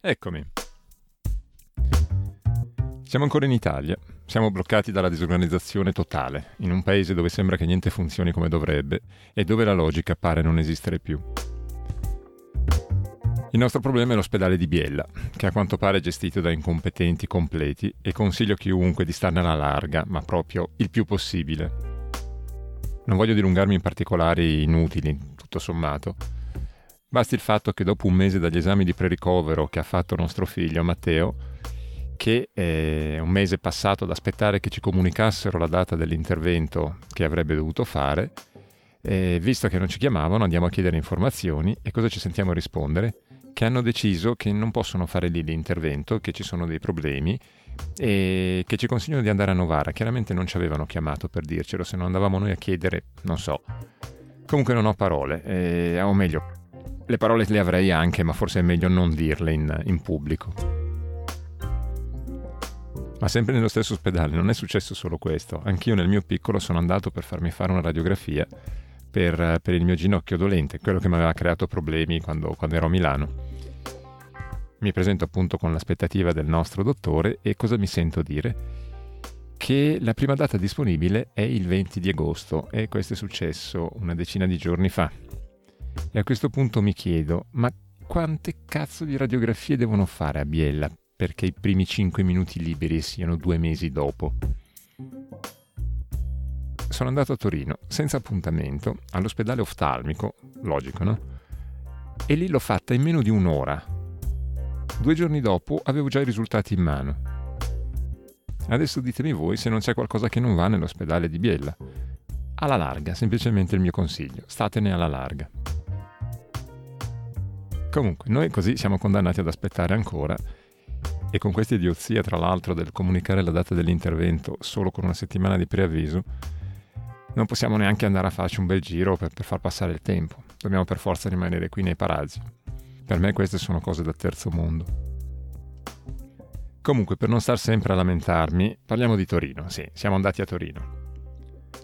Eccomi. Siamo ancora in Italia. Siamo bloccati dalla disorganizzazione totale, in un paese dove sembra che niente funzioni come dovrebbe e dove la logica pare non esistere più. Il nostro problema è l'ospedale di Biella, che a quanto pare è gestito da incompetenti completi e consiglio a chiunque di starne alla larga, ma proprio il più possibile. Non voglio dilungarmi in particolari inutili, tutto sommato, Basti il fatto che dopo un mese dagli esami di pre-ricovero che ha fatto nostro figlio Matteo, che è un mese passato ad aspettare che ci comunicassero la data dell'intervento che avrebbe dovuto fare, e visto che non ci chiamavano andiamo a chiedere informazioni e cosa ci sentiamo rispondere? Che hanno deciso che non possono fare lì l'intervento, che ci sono dei problemi e che ci consigliano di andare a Novara. Chiaramente non ci avevano chiamato per dircelo, se non andavamo noi a chiedere, non so. Comunque non ho parole, eh, o meglio, le parole le avrei anche, ma forse è meglio non dirle in, in pubblico. Ma sempre nello stesso ospedale non è successo solo questo. Anch'io nel mio piccolo sono andato per farmi fare una radiografia per, per il mio ginocchio dolente, quello che mi aveva creato problemi quando, quando ero a Milano. Mi presento appunto con l'aspettativa del nostro dottore e cosa mi sento dire? Che la prima data disponibile è il 20 di agosto e questo è successo una decina di giorni fa. E a questo punto mi chiedo, ma quante cazzo di radiografie devono fare a Biella perché i primi 5 minuti liberi siano due mesi dopo? Sono andato a Torino senza appuntamento all'ospedale oftalmico, logico no? E lì l'ho fatta in meno di un'ora. Due giorni dopo avevo già i risultati in mano. Adesso ditemi voi se non c'è qualcosa che non va nell'ospedale di Biella. Alla larga, semplicemente il mio consiglio, statene alla larga. Comunque, noi così siamo condannati ad aspettare ancora e con questa idiozia, tra l'altro, del comunicare la data dell'intervento solo con una settimana di preavviso, non possiamo neanche andare a farci un bel giro per, per far passare il tempo. Dobbiamo per forza rimanere qui nei paraggi. Per me queste sono cose da terzo mondo. Comunque, per non star sempre a lamentarmi, parliamo di Torino. Sì, siamo andati a Torino.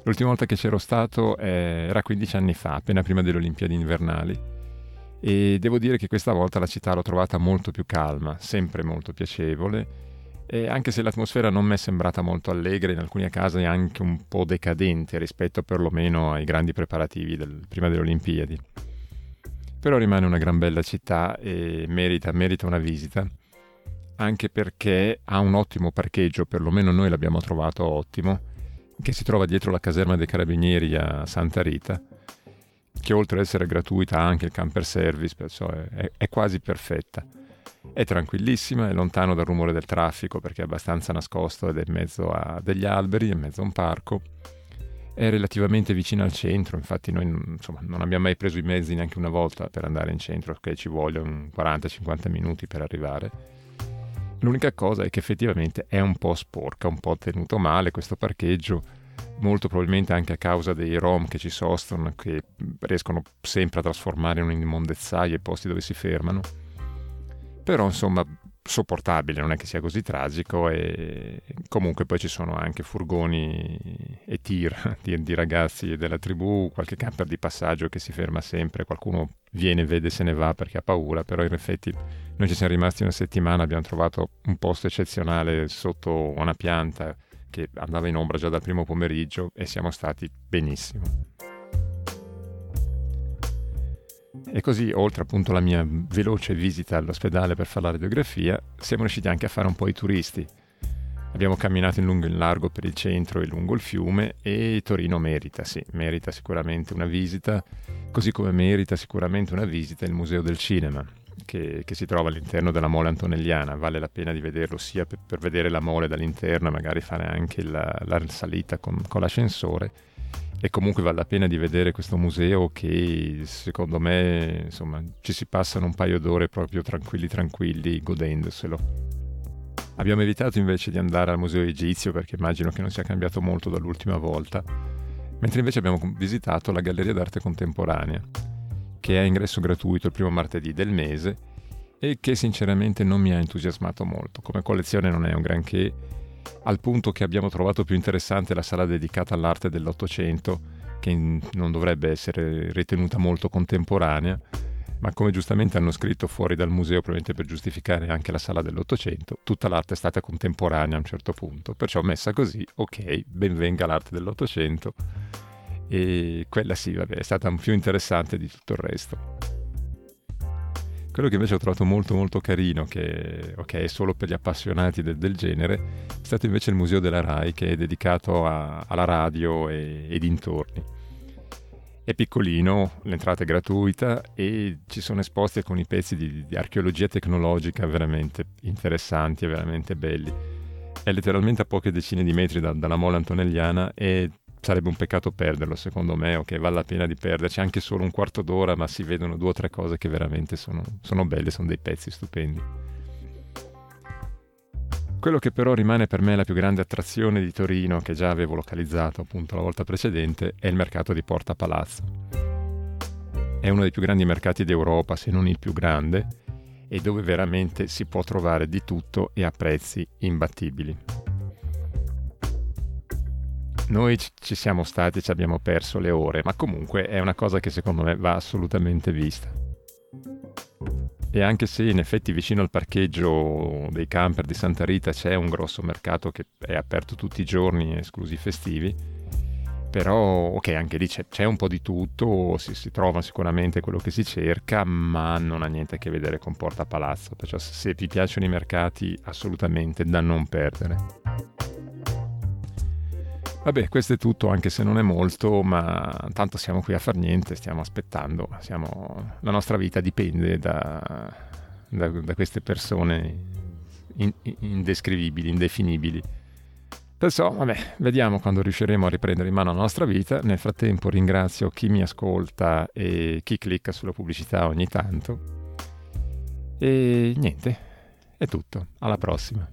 L'ultima volta che c'ero stato eh, era 15 anni fa, appena prima delle Olimpiadi invernali e devo dire che questa volta la città l'ho trovata molto più calma, sempre molto piacevole. E anche se l'atmosfera non mi è sembrata molto allegra, in alcuni casi anche un po' decadente rispetto perlomeno ai grandi preparativi del, prima delle Olimpiadi. Però rimane una gran bella città e merita, merita una visita, anche perché ha un ottimo parcheggio, perlomeno noi l'abbiamo trovato ottimo, che si trova dietro la caserma dei carabinieri a Santa Rita che oltre ad essere gratuita ha anche il camper service, è, è, quasi perfetta. È tranquillissima, è lontano dal rumore del traffico perché è abbastanza nascosto ed è in mezzo a degli alberi, in mezzo a un parco. È relativamente vicino al centro, infatti noi insomma, non abbiamo mai preso i mezzi neanche una volta per andare in centro, perché ci vogliono 40-50 minuti per arrivare. L'unica cosa è che effettivamente è un po' sporca, un po' tenuto male questo parcheggio, molto probabilmente anche a causa dei rom che ci sostengono, che riescono sempre a trasformare in un'immondezzaia i posti dove si fermano. Però insomma sopportabile, non è che sia così tragico e comunque poi ci sono anche furgoni e tir di ragazzi della tribù, qualche camper di passaggio che si ferma sempre, qualcuno viene, vede, se ne va perché ha paura, però in effetti noi ci siamo rimasti una settimana, abbiamo trovato un posto eccezionale sotto una pianta che andava in ombra già dal primo pomeriggio e siamo stati benissimo. E così, oltre appunto alla mia veloce visita all'ospedale per fare la radiografia, siamo riusciti anche a fare un po' i turisti. Abbiamo camminato in lungo e in largo per il centro e lungo il fiume e Torino merita, sì, merita sicuramente una visita, così come merita sicuramente una visita il Museo del Cinema, che, che, si trova all'interno della mole antonelliana, vale la pena di vederlo sia per, per vedere la mole dall'interno e magari fare anche la, la salita con, con, l'ascensore. E comunque vale la pena di vedere questo museo che secondo me insomma ci si passano un paio d'ore proprio tranquilli tranquilli godendoselo. Abbiamo evitato invece di andare al museo egizio perché immagino che non sia cambiato molto dall'ultima volta, mentre invece abbiamo visitato la Galleria d'arte contemporanea che è a ingresso gratuito il primo martedì del mese e che sinceramente non mi ha entusiasmato molto. Come collezione non è un granché, al punto che abbiamo trovato più interessante la sala dedicata all'arte dell'Ottocento, che non dovrebbe essere ritenuta molto contemporanea, ma come giustamente hanno scritto fuori dal museo, probabilmente per giustificare anche la sala dell'Ottocento, tutta l'arte è stata contemporanea a un certo punto, perciò messa così, ok, benvenga l'arte dell'Ottocento, e quella sì, vabbè, è stata più interessante di tutto il resto. Quello che invece ho trovato molto molto carino, che okay, è solo per gli appassionati del, del, genere, è stato invece il Museo della RAI che è dedicato a, alla radio e, e dintorni. È piccolino, l'entrata è gratuita e ci sono esposti alcuni pezzi di, di archeologia tecnologica veramente interessanti e veramente belli. È letteralmente a poche decine di metri da, dalla molla antonelliana e sarebbe un peccato perderlo secondo me, ok, vale la pena di perderci anche solo un quarto d'ora, ma si vedono due o tre cose che veramente sono, sono belle, sono dei pezzi stupendi. Quello che però rimane per me la più grande attrazione di Torino, che già avevo localizzato appunto la volta precedente, è il mercato di Porta Palazzo. È uno dei più grandi mercati d'Europa, se non il più grande, e dove veramente si può trovare di tutto e a prezzi imbattibili. Noi ci siamo stati e ci abbiamo perso le ore, ma comunque è una cosa che secondo me va assolutamente vista. E anche se in effetti vicino al parcheggio dei camper di Santa Rita c'è un grosso mercato che è aperto tutti i giorni, esclusi i festivi, però ok, anche lì c'è, c'è un po' di tutto, si, si, trova sicuramente quello che si cerca, ma non ha niente a che vedere con Porta Palazzo, perciò se vi piacciono i mercati assolutamente da non perdere. Vabbè, questo è tutto, anche se non è molto, ma tanto siamo qui a far niente, stiamo aspettando. Siamo... La nostra vita dipende da, da, da queste persone in, indescrivibili, indefinibili. Perciò, vabbè, vediamo quando riusciremo a riprendere in mano la nostra vita. Nel frattempo ringrazio chi mi ascolta e chi clicca sulla pubblicità ogni tanto. E niente, è tutto. Alla prossima.